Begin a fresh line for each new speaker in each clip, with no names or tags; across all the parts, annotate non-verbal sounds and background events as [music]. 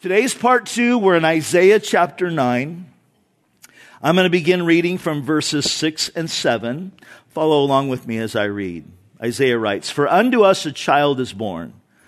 Today's part two, we're in Isaiah chapter 9. I'm going to begin reading from verses 6 and 7. Follow along with me as I read. Isaiah writes, For unto us a child is born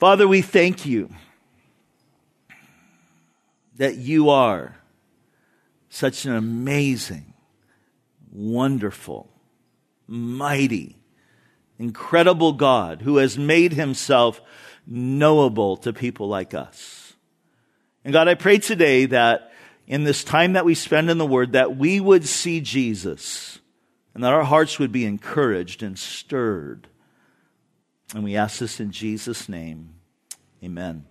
Father, we thank you that you are such an amazing, wonderful, mighty, incredible God who has made himself knowable to people like us. And God, I pray today that in this time that we spend in the Word, that we would see Jesus and that our hearts would be encouraged and stirred and we ask this in Jesus' name. Amen.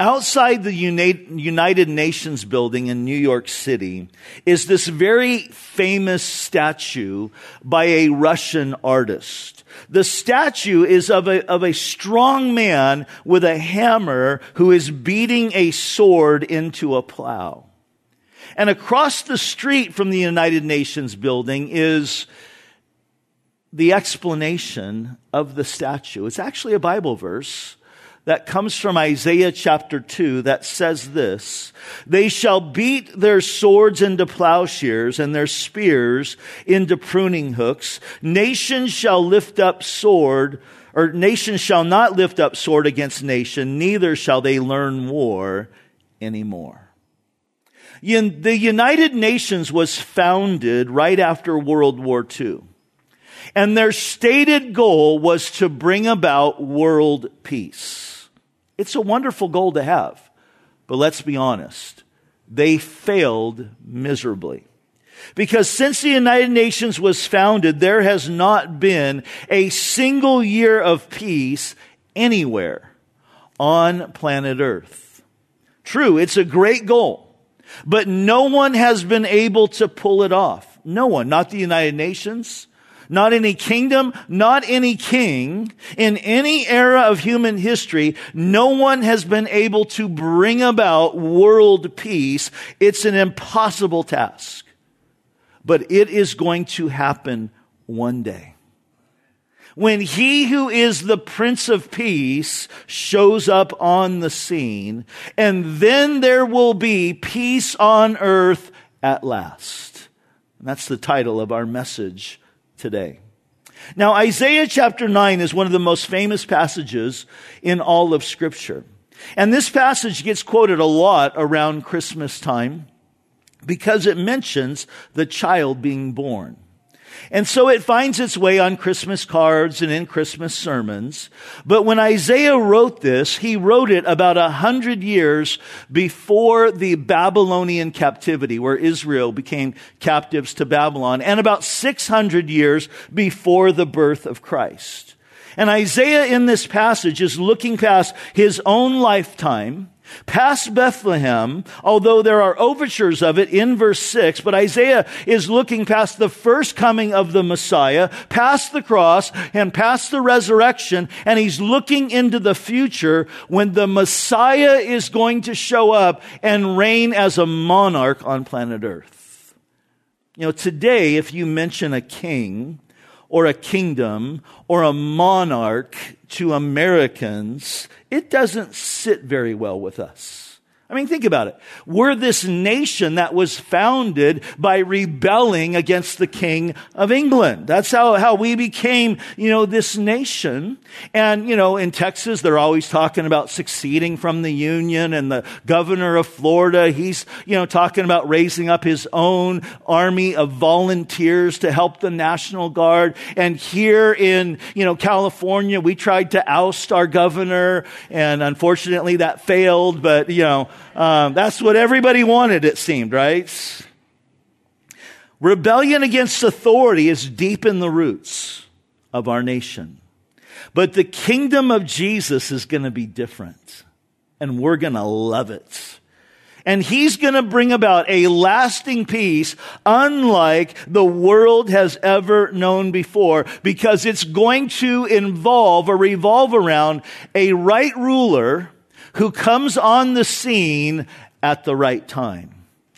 Outside the United Nations building in New York City is this very famous statue by a Russian artist. The statue is of a, of a strong man with a hammer who is beating a sword into a plow. And across the street from the United Nations building is the explanation of the statue. It's actually a Bible verse that comes from Isaiah chapter 2 that says this They shall beat their swords into plowshares and their spears into pruning hooks. Nations shall lift up sword, or nation shall not lift up sword against nation, neither shall they learn war anymore. The United Nations was founded right after World War II. And their stated goal was to bring about world peace. It's a wonderful goal to have, but let's be honest. They failed miserably. Because since the United Nations was founded, there has not been a single year of peace anywhere on planet Earth. True, it's a great goal, but no one has been able to pull it off. No one, not the United Nations, not any kingdom, not any king. In any era of human history, no one has been able to bring about world peace. It's an impossible task. But it is going to happen one day. When he who is the Prince of Peace shows up on the scene, and then there will be peace on earth at last. And that's the title of our message today. Now, Isaiah chapter 9 is one of the most famous passages in all of Scripture. And this passage gets quoted a lot around Christmas time because it mentions the child being born. And so it finds its way on Christmas cards and in Christmas sermons. But when Isaiah wrote this, he wrote it about a hundred years before the Babylonian captivity, where Israel became captives to Babylon, and about 600 years before the birth of Christ. And Isaiah in this passage is looking past his own lifetime Past Bethlehem, although there are overtures of it in verse 6, but Isaiah is looking past the first coming of the Messiah, past the cross, and past the resurrection, and he's looking into the future when the Messiah is going to show up and reign as a monarch on planet Earth. You know, today, if you mention a king, or a kingdom or a monarch to Americans, it doesn't sit very well with us. I mean, think about it. We're this nation that was founded by rebelling against the King of England. That's how, how we became, you know, this nation. And, you know, in Texas, they're always talking about succeeding from the Union and the governor of Florida, he's, you know, talking about raising up his own army of volunteers to help the National Guard. And here in, you know, California, we tried to oust our governor and unfortunately that failed, but, you know, um, that's what everybody wanted, it seemed, right? Rebellion against authority is deep in the roots of our nation. But the kingdom of Jesus is going to be different. and we're going to love it. And he's going to bring about a lasting peace unlike the world has ever known before because it's going to involve or revolve around a right ruler who comes on the scene at the right time.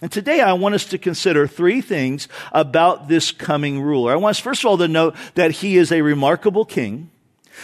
And today I want us to consider three things about this coming ruler. I want us first of all to note that he is a remarkable king.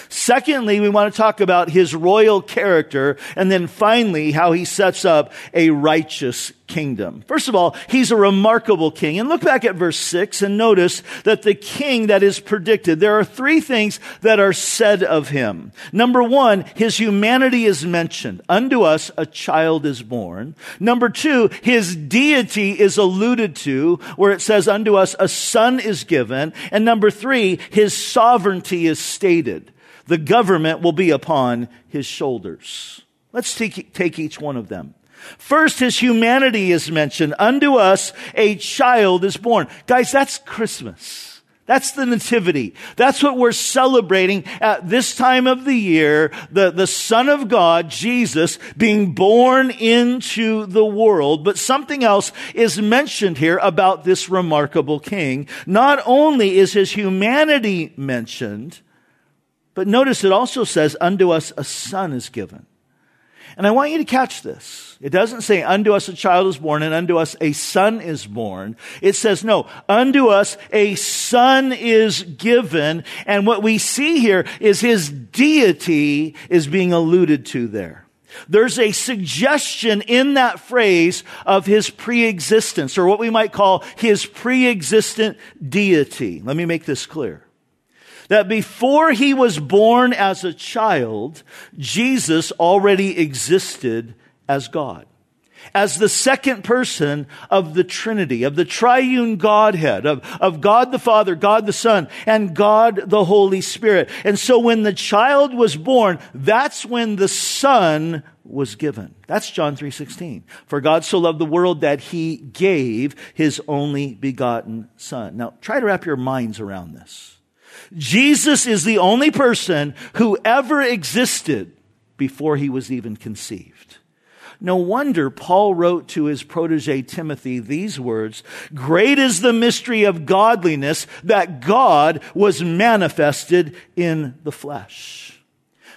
Secondly, we want to talk about his royal character. And then finally, how he sets up a righteous kingdom. First of all, he's a remarkable king. And look back at verse 6 and notice that the king that is predicted, there are three things that are said of him. Number one, his humanity is mentioned. Unto us a child is born. Number two, his deity is alluded to, where it says, Unto us a son is given. And number three, his sovereignty is stated the government will be upon his shoulders. Let's take, take each one of them. First, his humanity is mentioned. Unto us a child is born. Guys, that's Christmas. That's the nativity. That's what we're celebrating at this time of the year. The, the Son of God, Jesus, being born into the world. But something else is mentioned here about this remarkable king. Not only is his humanity mentioned, but notice it also says, unto us a son is given. And I want you to catch this. It doesn't say, unto us a child is born and unto us a son is born. It says, no, unto us a son is given. And what we see here is his deity is being alluded to there. There's a suggestion in that phrase of his preexistence, or what we might call his preexistent deity. Let me make this clear that before he was born as a child, Jesus already existed as God. As the second person of the Trinity, of the triune Godhead, of, of God the Father, God the Son, and God the Holy Spirit. And so when the child was born, that's when the Son was given. That's John 3:16. For God so loved the world that he gave his only begotten son. Now try to wrap your minds around this. Jesus is the only person who ever existed before he was even conceived. No wonder Paul wrote to his protege Timothy these words, Great is the mystery of godliness that God was manifested in the flesh.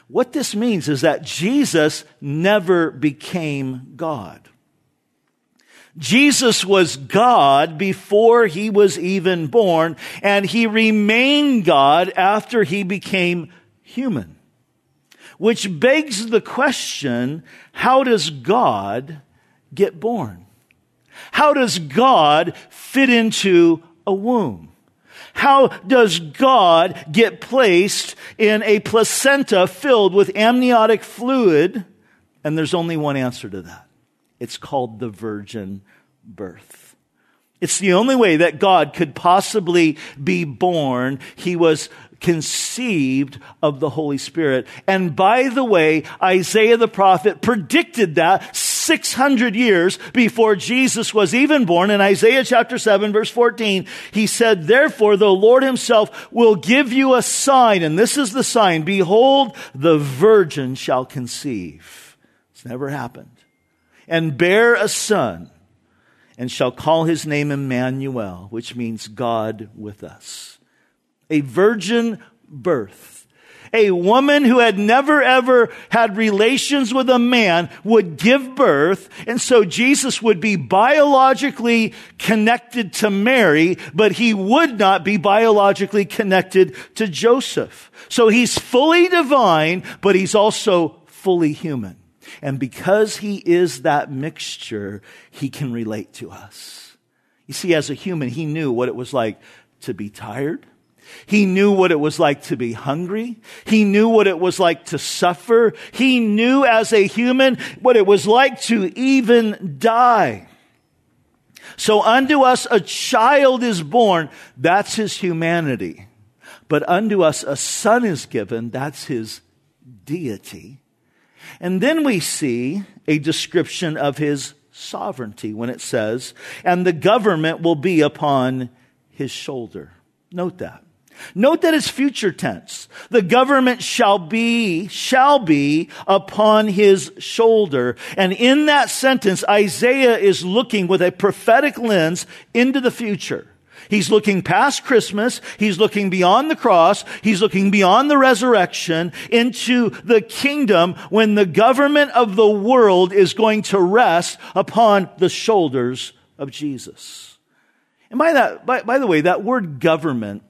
What this means is that Jesus never became God. Jesus was God before he was even born, and he remained God after he became human. Which begs the question, how does God get born? How does God fit into a womb? How does God get placed in a placenta filled with amniotic fluid? And there's only one answer to that. It's called the virgin birth. It's the only way that God could possibly be born. He was conceived of the Holy Spirit. And by the way, Isaiah the prophet predicted that 600 years before Jesus was even born. In Isaiah chapter 7 verse 14, he said, Therefore the Lord himself will give you a sign. And this is the sign. Behold, the virgin shall conceive. It's never happened and bear a son and shall call his name Emmanuel, which means God with us. A virgin birth. A woman who had never ever had relations with a man would give birth. And so Jesus would be biologically connected to Mary, but he would not be biologically connected to Joseph. So he's fully divine, but he's also fully human. And because he is that mixture, he can relate to us. You see, as a human, he knew what it was like to be tired. He knew what it was like to be hungry. He knew what it was like to suffer. He knew as a human what it was like to even die. So unto us a child is born. That's his humanity. But unto us a son is given. That's his deity. And then we see a description of his sovereignty when it says, and the government will be upon his shoulder. Note that. Note that it's future tense. The government shall be, shall be upon his shoulder. And in that sentence, Isaiah is looking with a prophetic lens into the future. He's looking past Christmas. He's looking beyond the cross. He's looking beyond the resurrection into the kingdom when the government of the world is going to rest upon the shoulders of Jesus. And by that, by, by the way, that word government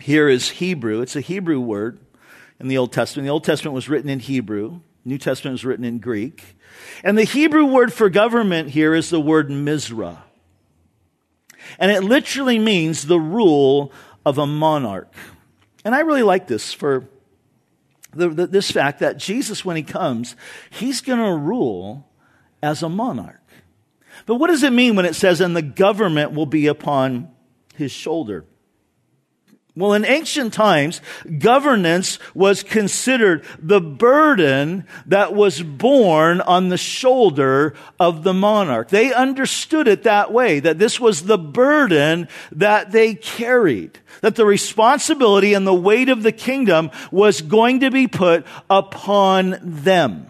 here is Hebrew. It's a Hebrew word in the Old Testament. The Old Testament was written in Hebrew. New Testament was written in Greek. And the Hebrew word for government here is the word Mizra. And it literally means the rule of a monarch. And I really like this for the, the, this fact that Jesus, when he comes, he's going to rule as a monarch. But what does it mean when it says, and the government will be upon his shoulder? Well, in ancient times, governance was considered the burden that was borne on the shoulder of the monarch. They understood it that way, that this was the burden that they carried, that the responsibility and the weight of the kingdom was going to be put upon them.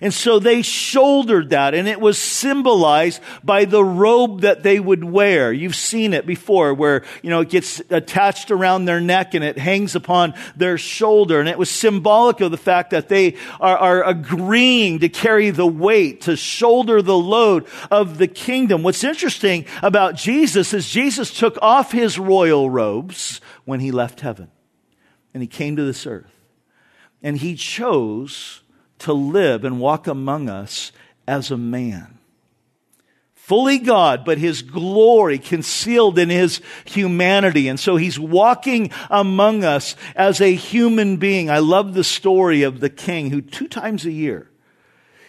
And so they shouldered that and it was symbolized by the robe that they would wear. You've seen it before where, you know, it gets attached around their neck and it hangs upon their shoulder. And it was symbolic of the fact that they are, are agreeing to carry the weight, to shoulder the load of the kingdom. What's interesting about Jesus is Jesus took off his royal robes when he left heaven and he came to this earth and he chose to live and walk among us as a man. Fully God, but his glory concealed in his humanity. And so he's walking among us as a human being. I love the story of the king who two times a year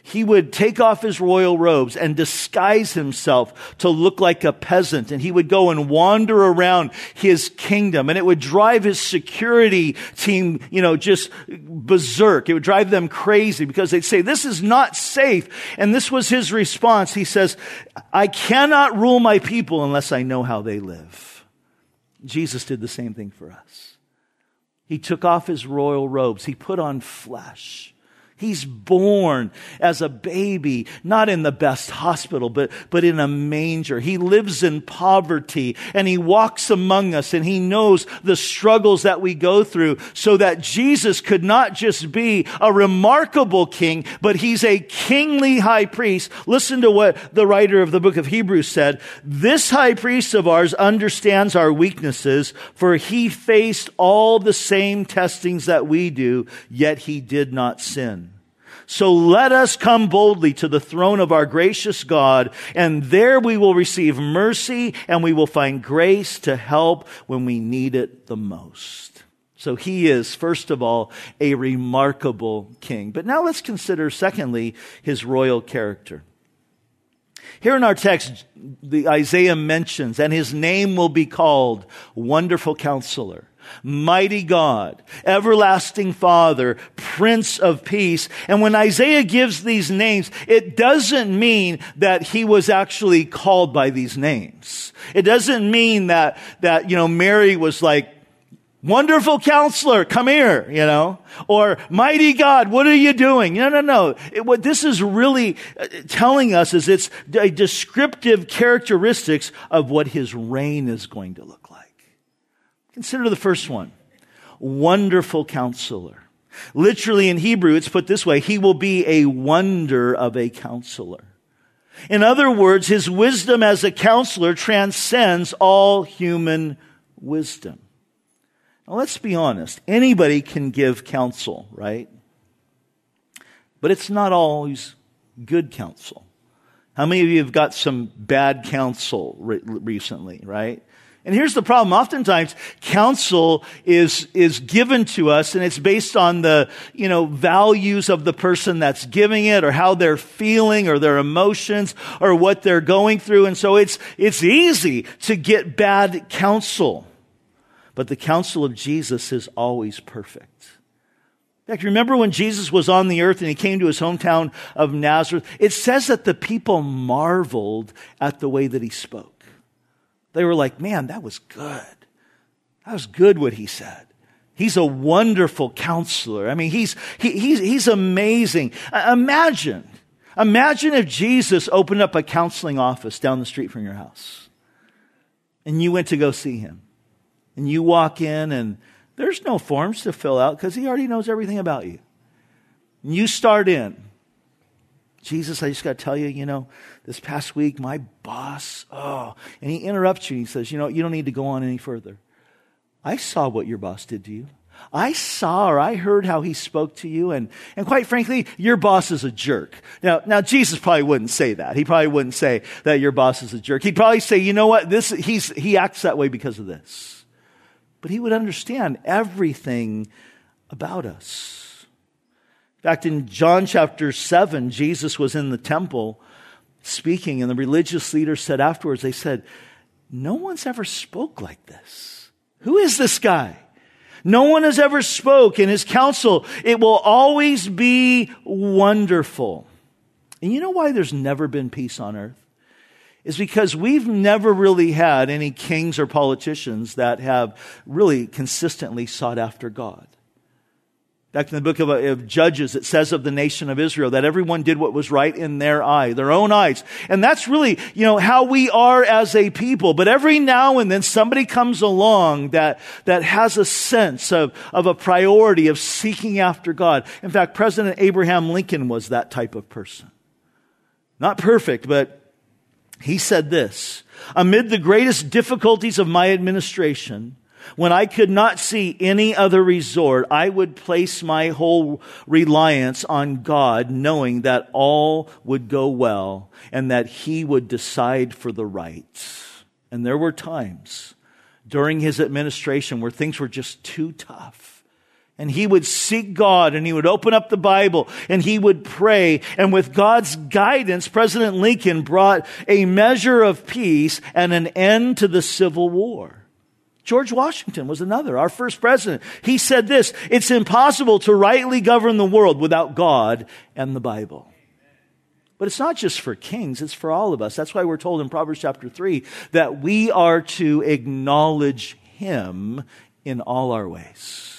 he would take off his royal robes and disguise himself to look like a peasant. And he would go and wander around his kingdom. And it would drive his security team, you know, just berserk. It would drive them crazy because they'd say, this is not safe. And this was his response. He says, I cannot rule my people unless I know how they live. Jesus did the same thing for us. He took off his royal robes. He put on flesh. He's born as a baby, not in the best hospital, but, but in a manger. He lives in poverty and he walks among us and he knows the struggles that we go through so that Jesus could not just be a remarkable king, but he's a kingly high priest. Listen to what the writer of the book of Hebrews said. This high priest of ours understands our weaknesses for he faced all the same testings that we do, yet he did not sin. So let us come boldly to the throne of our gracious God, and there we will receive mercy and we will find grace to help when we need it the most. So he is, first of all, a remarkable king. But now let's consider, secondly, his royal character. Here in our text, the Isaiah mentions, and his name will be called Wonderful Counselor mighty God, everlasting Father, Prince of Peace. And when Isaiah gives these names, it doesn't mean that he was actually called by these names. It doesn't mean that, that, you know, Mary was like, Wonderful counselor, come here, you know, or mighty God, what are you doing? No, no, no. It, what this is really uh, telling us is it's a descriptive characteristics of what his reign is going to look like. Consider the first one. Wonderful counselor. Literally in Hebrew, it's put this way. He will be a wonder of a counselor. In other words, his wisdom as a counselor transcends all human wisdom. Now let's be honest. Anybody can give counsel, right? But it's not always good counsel. How many of you have got some bad counsel re- recently, right? And here's the problem. Oftentimes, counsel is, is given to us and it's based on the, you know, values of the person that's giving it or how they're feeling or their emotions or what they're going through. And so it's, it's easy to get bad counsel. But the counsel of Jesus is always perfect. In fact, remember when Jesus was on the earth and he came to his hometown of Nazareth? It says that the people marveled at the way that he spoke. They were like, man, that was good. That was good what he said. He's a wonderful counselor. I mean, he's, he, he's, he's amazing. Imagine, imagine if Jesus opened up a counseling office down the street from your house and you went to go see him and you walk in and there's no forms to fill out because he already knows everything about you. And you start in. Jesus, I just got to tell you, you know, this past week, my boss, oh, and he interrupts you. He says, you know, you don't need to go on any further. I saw what your boss did to you. I saw or I heard how he spoke to you, and, and quite frankly, your boss is a jerk. Now, now Jesus probably wouldn't say that. He probably wouldn't say that your boss is a jerk. He'd probably say, you know what, this he's he acts that way because of this. But he would understand everything about us. In fact, in John chapter 7, Jesus was in the temple speaking, and the religious leaders said afterwards, they said, No one's ever spoke like this. Who is this guy? No one has ever spoke in his counsel. It will always be wonderful. And you know why there's never been peace on earth? Is because we've never really had any kings or politicians that have really consistently sought after God. Back in the book of, of, Judges, it says of the nation of Israel that everyone did what was right in their eye, their own eyes. And that's really, you know, how we are as a people. But every now and then somebody comes along that, that has a sense of, of a priority of seeking after God. In fact, President Abraham Lincoln was that type of person. Not perfect, but he said this, amid the greatest difficulties of my administration, when I could not see any other resort, I would place my whole reliance on God, knowing that all would go well and that He would decide for the right. And there were times during his administration where things were just too tough. And he would seek God and he would open up the Bible and he would pray. And with God's guidance, President Lincoln brought a measure of peace and an end to the Civil War. George Washington was another, our first president. He said this, it's impossible to rightly govern the world without God and the Bible. But it's not just for kings, it's for all of us. That's why we're told in Proverbs chapter 3 that we are to acknowledge him in all our ways.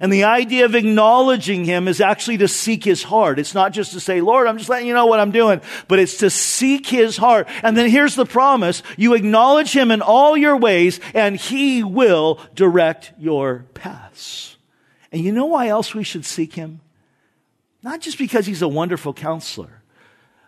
And the idea of acknowledging him is actually to seek his heart. It's not just to say, Lord, I'm just letting you know what I'm doing, but it's to seek his heart. And then here's the promise. You acknowledge him in all your ways and he will direct your paths. And you know why else we should seek him? Not just because he's a wonderful counselor,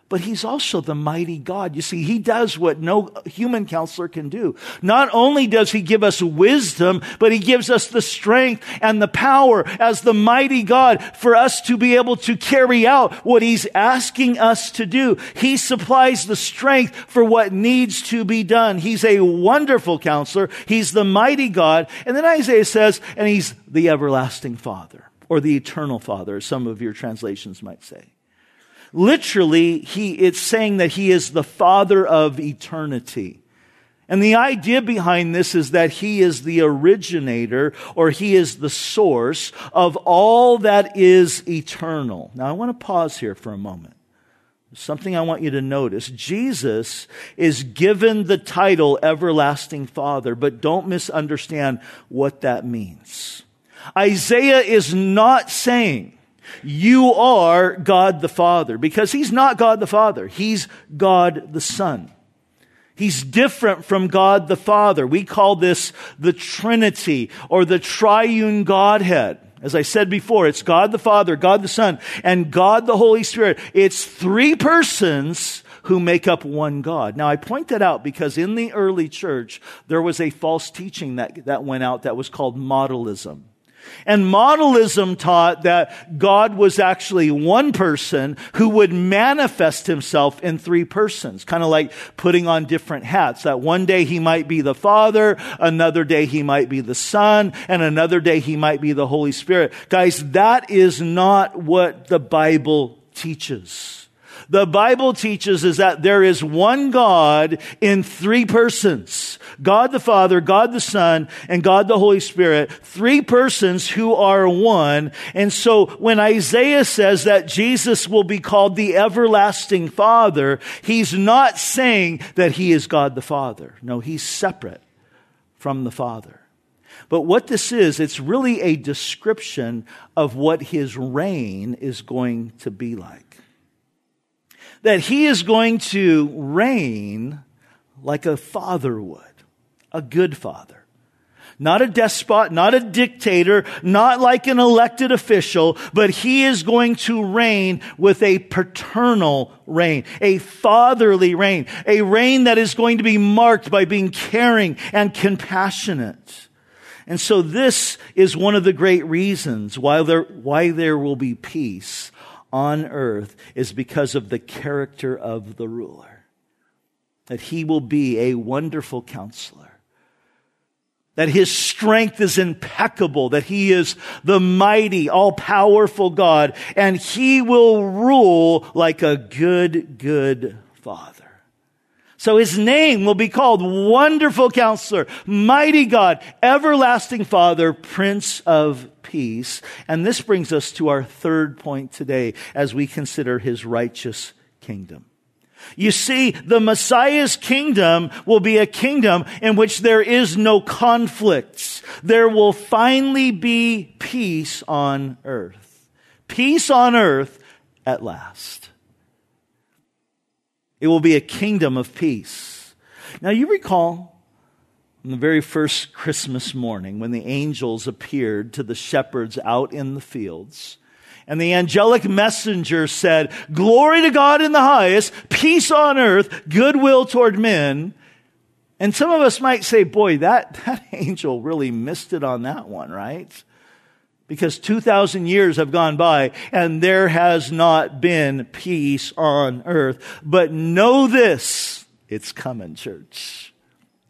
but he's also the mighty God. You see, he does what no human counselor can do. Not only does he give us wisdom, but he gives us the strength and the power as the mighty God for us to be able to carry out what he's asking us to do. He supplies the strength for what needs to be done. He's a wonderful counselor. He's the mighty God. And then Isaiah says, and he's the everlasting Father or the eternal Father, as some of your translations might say. Literally, he, it's saying that he is the father of eternity. And the idea behind this is that he is the originator or he is the source of all that is eternal. Now I want to pause here for a moment. Something I want you to notice. Jesus is given the title everlasting father, but don't misunderstand what that means. Isaiah is not saying you are God the Father because he's not God the Father. He's God the Son. He's different from God the Father. We call this the Trinity or the triune Godhead. As I said before, it's God the Father, God the Son, and God the Holy Spirit. It's three persons who make up one God. Now I point that out because in the early church, there was a false teaching that, that went out that was called modalism. And modalism taught that God was actually one person who would manifest himself in three persons, kind of like putting on different hats. That one day he might be the Father, another day he might be the Son, and another day he might be the Holy Spirit. Guys, that is not what the Bible teaches the Bible teaches is that there is one God in three persons. God the Father, God the Son, and God the Holy Spirit. Three persons who are one. And so when Isaiah says that Jesus will be called the everlasting Father, he's not saying that he is God the Father. No, he's separate from the Father. But what this is, it's really a description of what his reign is going to be like. That he is going to reign like a father would, a good father. Not a despot, not a dictator, not like an elected official, but he is going to reign with a paternal reign, a fatherly reign, a reign that is going to be marked by being caring and compassionate. And so this is one of the great reasons why there, why there will be peace on earth is because of the character of the ruler. That he will be a wonderful counselor that his strength is impeccable, that he is the mighty, all powerful God, and he will rule like a good, good father. So his name will be called Wonderful Counselor, Mighty God, Everlasting Father, Prince of Peace. And this brings us to our third point today as we consider his righteous kingdom. You see, the Messiah's kingdom will be a kingdom in which there is no conflicts. There will finally be peace on earth. Peace on earth at last. It will be a kingdom of peace. Now you recall on the very first Christmas morning when the angels appeared to the shepherds out in the fields and the angelic messenger said, Glory to God in the highest, peace on earth, goodwill toward men. And some of us might say, boy, that, [laughs] that angel really missed it on that one, right? Because 2,000 years have gone by and there has not been peace on earth. But know this, it's coming, church.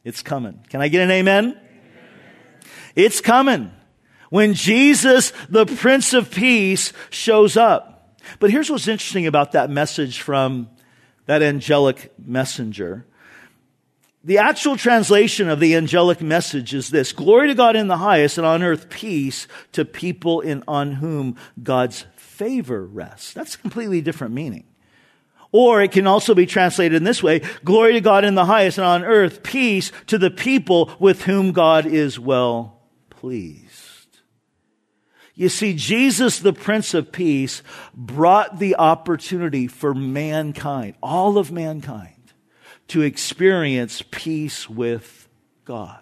It's coming. Can I get an amen? amen. It's coming when Jesus, the Prince of Peace, shows up. But here's what's interesting about that message from that angelic messenger. The actual translation of the angelic message is this Glory to God in the highest, and on earth peace to people in, on whom God's favor rests. That's a completely different meaning. Or it can also be translated in this way Glory to God in the highest, and on earth peace to the people with whom God is well pleased. You see, Jesus, the Prince of Peace, brought the opportunity for mankind, all of mankind, to experience peace with God.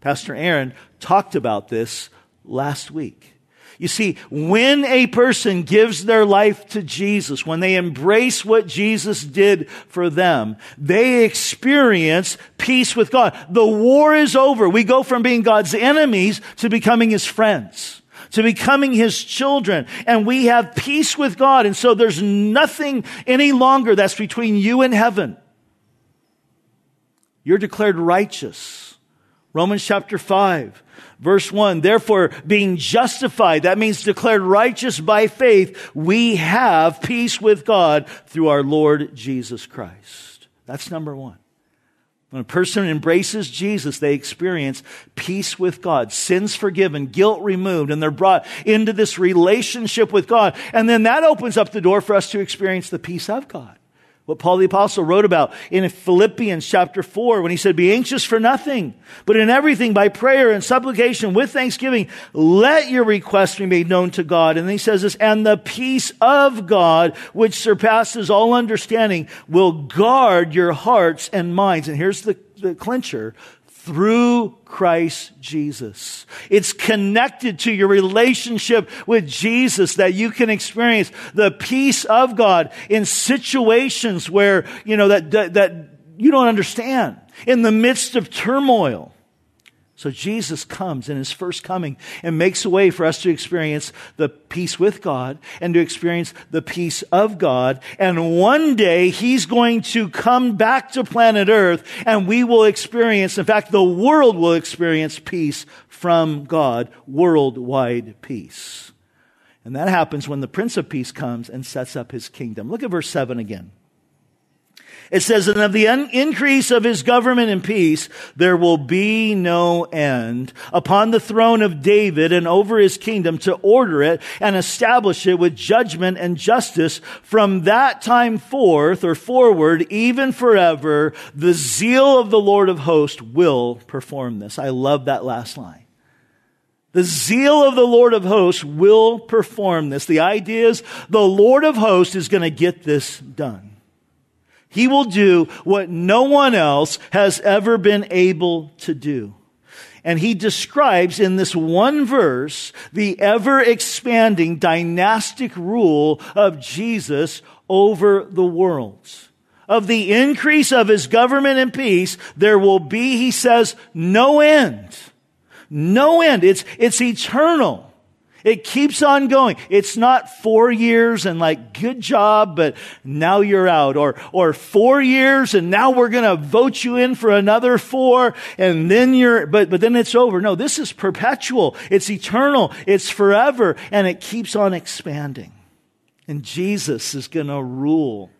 Pastor Aaron talked about this last week. You see, when a person gives their life to Jesus, when they embrace what Jesus did for them, they experience peace with God. The war is over. We go from being God's enemies to becoming his friends to becoming his children. And we have peace with God. And so there's nothing any longer that's between you and heaven. You're declared righteous. Romans chapter 5, verse 1. Therefore, being justified, that means declared righteous by faith, we have peace with God through our Lord Jesus Christ. That's number one. When a person embraces Jesus, they experience peace with God, sins forgiven, guilt removed, and they're brought into this relationship with God. And then that opens up the door for us to experience the peace of God. What Paul the apostle wrote about in Philippians chapter 4 when he said, be anxious for nothing, but in everything by prayer and supplication with thanksgiving, let your requests be made known to God. And he says this, and the peace of God, which surpasses all understanding, will guard your hearts and minds. And here's the, the clincher, through Christ Jesus. It's connected to your relationship with Jesus that you can experience the peace of God in situations where, you know, that, that, that you don't understand. In the midst of turmoil. So Jesus comes in his first coming and makes a way for us to experience the peace with God and to experience the peace of God. And one day he's going to come back to planet earth and we will experience, in fact, the world will experience peace from God, worldwide peace. And that happens when the Prince of Peace comes and sets up his kingdom. Look at verse 7 again. It says, and of the un- increase of his government and peace, there will be no end upon the throne of David and over his kingdom to order it and establish it with judgment and justice from that time forth or forward, even forever. The zeal of the Lord of hosts will perform this. I love that last line. The zeal of the Lord of hosts will perform this. The idea is the Lord of hosts is going to get this done. He will do what no one else has ever been able to do. And he describes in this one verse the ever expanding dynastic rule of Jesus over the world. Of the increase of his government and peace, there will be, he says, no end. No end. It's, it's eternal. It keeps on going. It's not four years and like, good job, but now you're out. Or, or four years and now we're going to vote you in for another four and then you're, but, but then it's over. No, this is perpetual. It's eternal. It's forever and it keeps on expanding. And Jesus is going to rule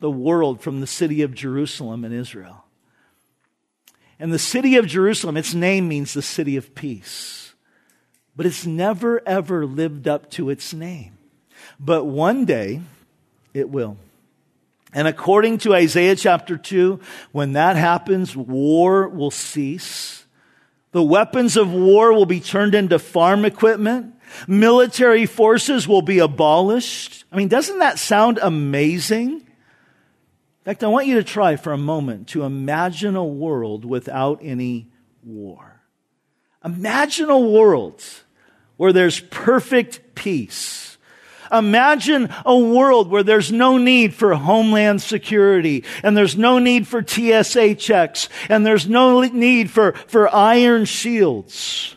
the world from the city of Jerusalem in Israel. And the city of Jerusalem, its name means the city of peace. But it's never ever lived up to its name. But one day it will. And according to Isaiah chapter 2, when that happens, war will cease. The weapons of war will be turned into farm equipment. Military forces will be abolished. I mean, doesn't that sound amazing? In fact, I want you to try for a moment to imagine a world without any war. Imagine a world where there's perfect peace. Imagine a world where there's no need for homeland security and there's no need for TSA checks and there's no need for, for iron shields.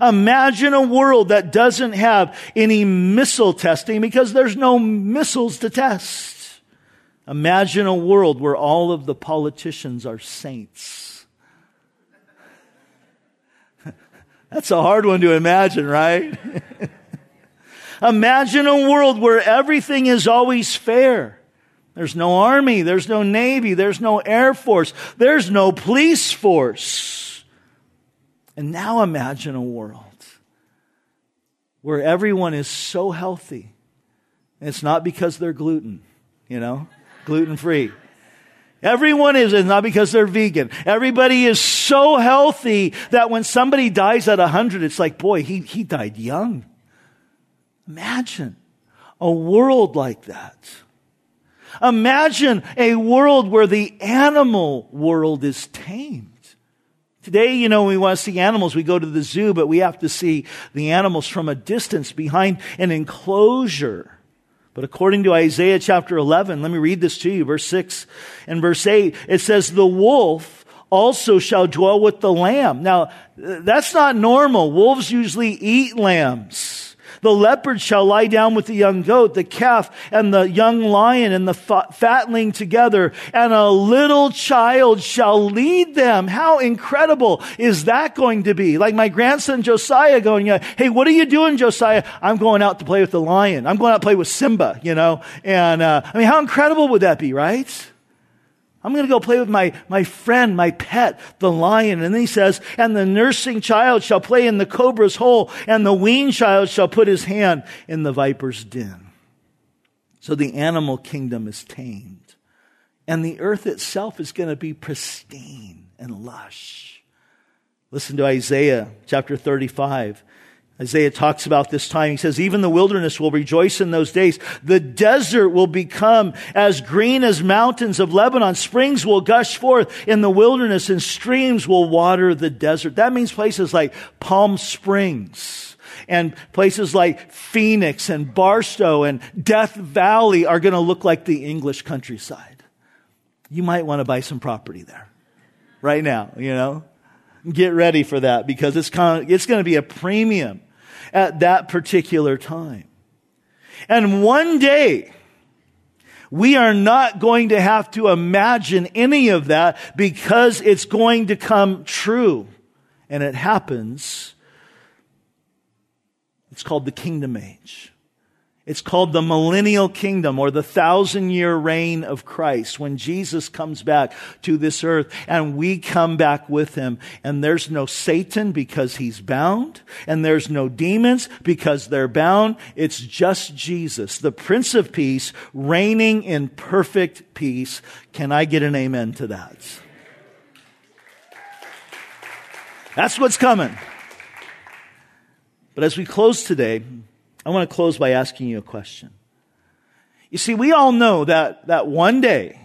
Imagine a world that doesn't have any missile testing because there's no missiles to test. Imagine a world where all of the politicians are saints. That's a hard one to imagine, right? [laughs] imagine a world where everything is always fair. There's no army, there's no navy, there's no air force, there's no police force. And now imagine a world where everyone is so healthy. And it's not because they're gluten, you know? gluten free. Everyone is, not because they're vegan. Everybody is so healthy that when somebody dies at 100, it's like, boy, he, he died young. Imagine a world like that. Imagine a world where the animal world is tamed. Today, you know, we want to see animals, we go to the zoo, but we have to see the animals from a distance behind an enclosure. But according to Isaiah chapter 11, let me read this to you, verse 6 and verse 8, it says, The wolf also shall dwell with the lamb. Now, that's not normal. Wolves usually eat lambs. The leopard shall lie down with the young goat, the calf and the young lion and the fatling together, and a little child shall lead them. How incredible is that going to be? Like my grandson Josiah going, hey, what are you doing, Josiah? I'm going out to play with the lion. I'm going out to play with Simba, you know? And, uh, I mean, how incredible would that be, right? I'm going to go play with my, my friend, my pet, the lion. And then he says, and the nursing child shall play in the cobra's hole, and the weaned child shall put his hand in the viper's den. So the animal kingdom is tamed. And the earth itself is going to be pristine and lush. Listen to Isaiah chapter 35. Isaiah talks about this time. He says, even the wilderness will rejoice in those days. The desert will become as green as mountains of Lebanon. Springs will gush forth in the wilderness and streams will water the desert. That means places like Palm Springs and places like Phoenix and Barstow and Death Valley are going to look like the English countryside. You might want to buy some property there right now, you know? Get ready for that because it's, kind of, it's going to be a premium at that particular time. And one day, we are not going to have to imagine any of that because it's going to come true. And it happens. It's called the kingdom age. It's called the millennial kingdom or the thousand year reign of Christ when Jesus comes back to this earth and we come back with him. And there's no Satan because he's bound and there's no demons because they're bound. It's just Jesus, the Prince of Peace, reigning in perfect peace. Can I get an amen to that? That's what's coming. But as we close today, I want to close by asking you a question. You see, we all know that, that one day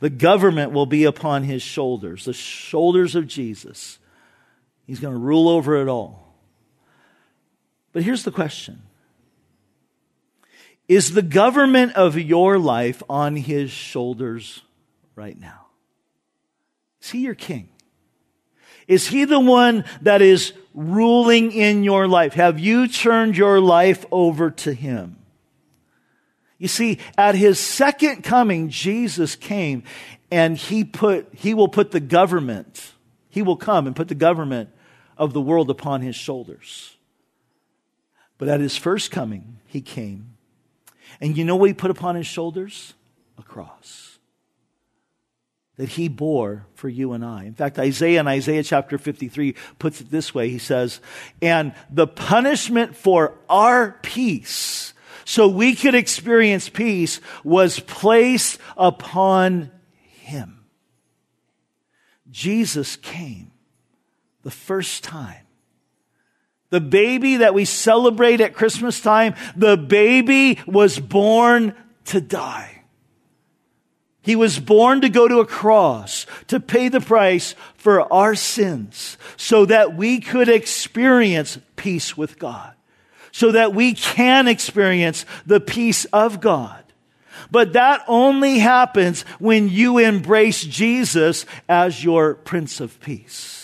the government will be upon his shoulders, the shoulders of Jesus. He's going to rule over it all. But here's the question Is the government of your life on his shoulders right now? Is he your king? Is he the one that is ruling in your life? Have you turned your life over to him? You see, at his second coming, Jesus came and he put, he will put the government, he will come and put the government of the world upon his shoulders. But at his first coming, he came. And you know what he put upon his shoulders? A cross that he bore for you and I. In fact, Isaiah in Isaiah chapter 53 puts it this way. He says, and the punishment for our peace, so we could experience peace, was placed upon him. Jesus came the first time. The baby that we celebrate at Christmas time, the baby was born to die. He was born to go to a cross, to pay the price for our sins, so that we could experience peace with God, so that we can experience the peace of God. But that only happens when you embrace Jesus as your Prince of Peace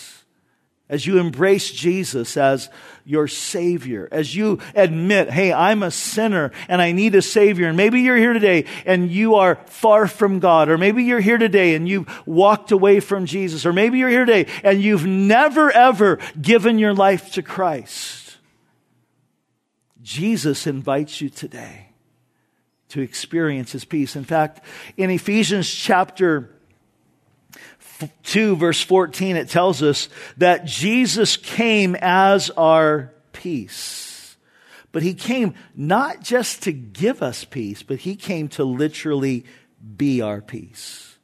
as you embrace Jesus as your Savior, as you admit, hey, I'm a sinner and I need a Savior. And maybe you're here today and you are far from God, or maybe you're here today and you've walked away from Jesus, or maybe you're here today and you've never ever given your life to Christ. Jesus invites you today to experience His peace. In fact, in Ephesians chapter 2, verse 14, it tells us that Jesus came as our peace. But he came not just to give us peace, but he came to literally be our peace.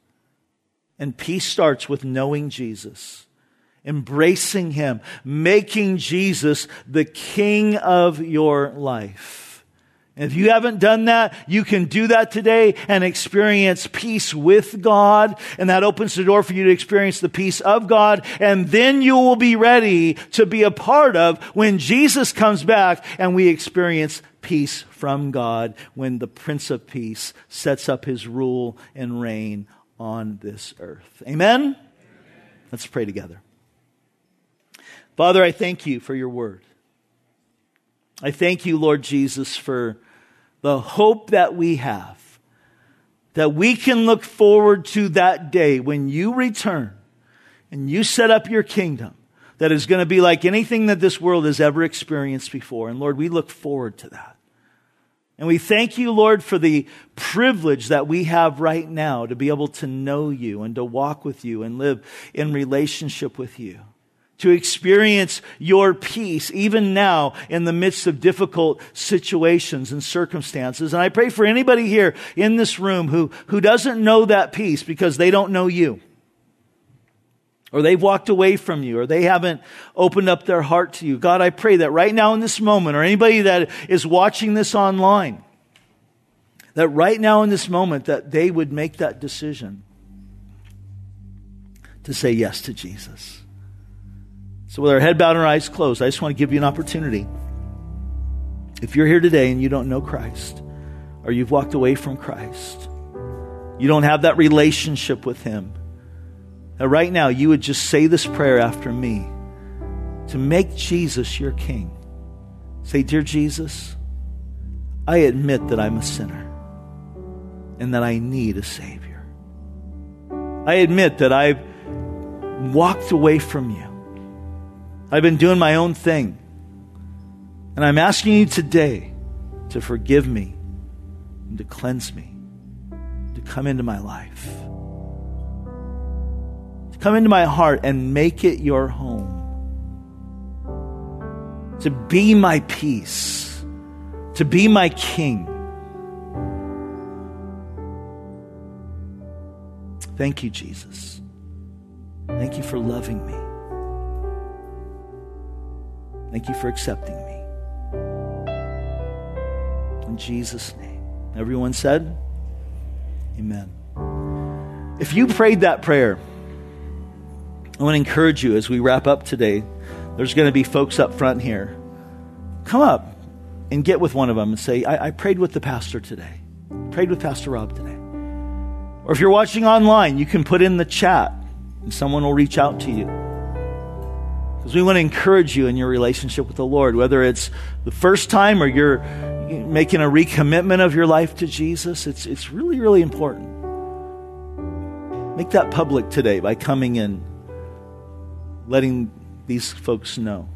And peace starts with knowing Jesus, embracing him, making Jesus the king of your life. If you haven't done that, you can do that today and experience peace with God. And that opens the door for you to experience the peace of God. And then you will be ready to be a part of when Jesus comes back and we experience peace from God when the Prince of Peace sets up his rule and reign on this earth. Amen? Amen. Let's pray together. Father, I thank you for your word. I thank you, Lord Jesus, for the hope that we have, that we can look forward to that day when you return and you set up your kingdom that is going to be like anything that this world has ever experienced before. And Lord, we look forward to that. And we thank you, Lord, for the privilege that we have right now to be able to know you and to walk with you and live in relationship with you to experience your peace even now in the midst of difficult situations and circumstances. And I pray for anybody here in this room who, who doesn't know that peace because they don't know you. Or they've walked away from you, or they haven't opened up their heart to you. God, I pray that right now in this moment, or anybody that is watching this online, that right now in this moment, that they would make that decision to say yes to Jesus. So, with our head bowed and our eyes closed, I just want to give you an opportunity. If you're here today and you don't know Christ, or you've walked away from Christ, you don't have that relationship with Him, that right now you would just say this prayer after me to make Jesus your King. Say, Dear Jesus, I admit that I'm a sinner and that I need a Savior. I admit that I've walked away from you. I've been doing my own thing. And I'm asking you today to forgive me and to cleanse me, to come into my life, to come into my heart and make it your home, to be my peace, to be my king. Thank you, Jesus. Thank you for loving me. Thank you for accepting me. In Jesus' name. Everyone said, Amen. If you prayed that prayer, I want to encourage you as we wrap up today. There's going to be folks up front here. Come up and get with one of them and say, I, I prayed with the pastor today. Prayed with Pastor Rob today. Or if you're watching online, you can put in the chat and someone will reach out to you. Because we want to encourage you in your relationship with the Lord, whether it's the first time or you're making a recommitment of your life to Jesus. It's, it's really, really important. Make that public today by coming in, letting these folks know.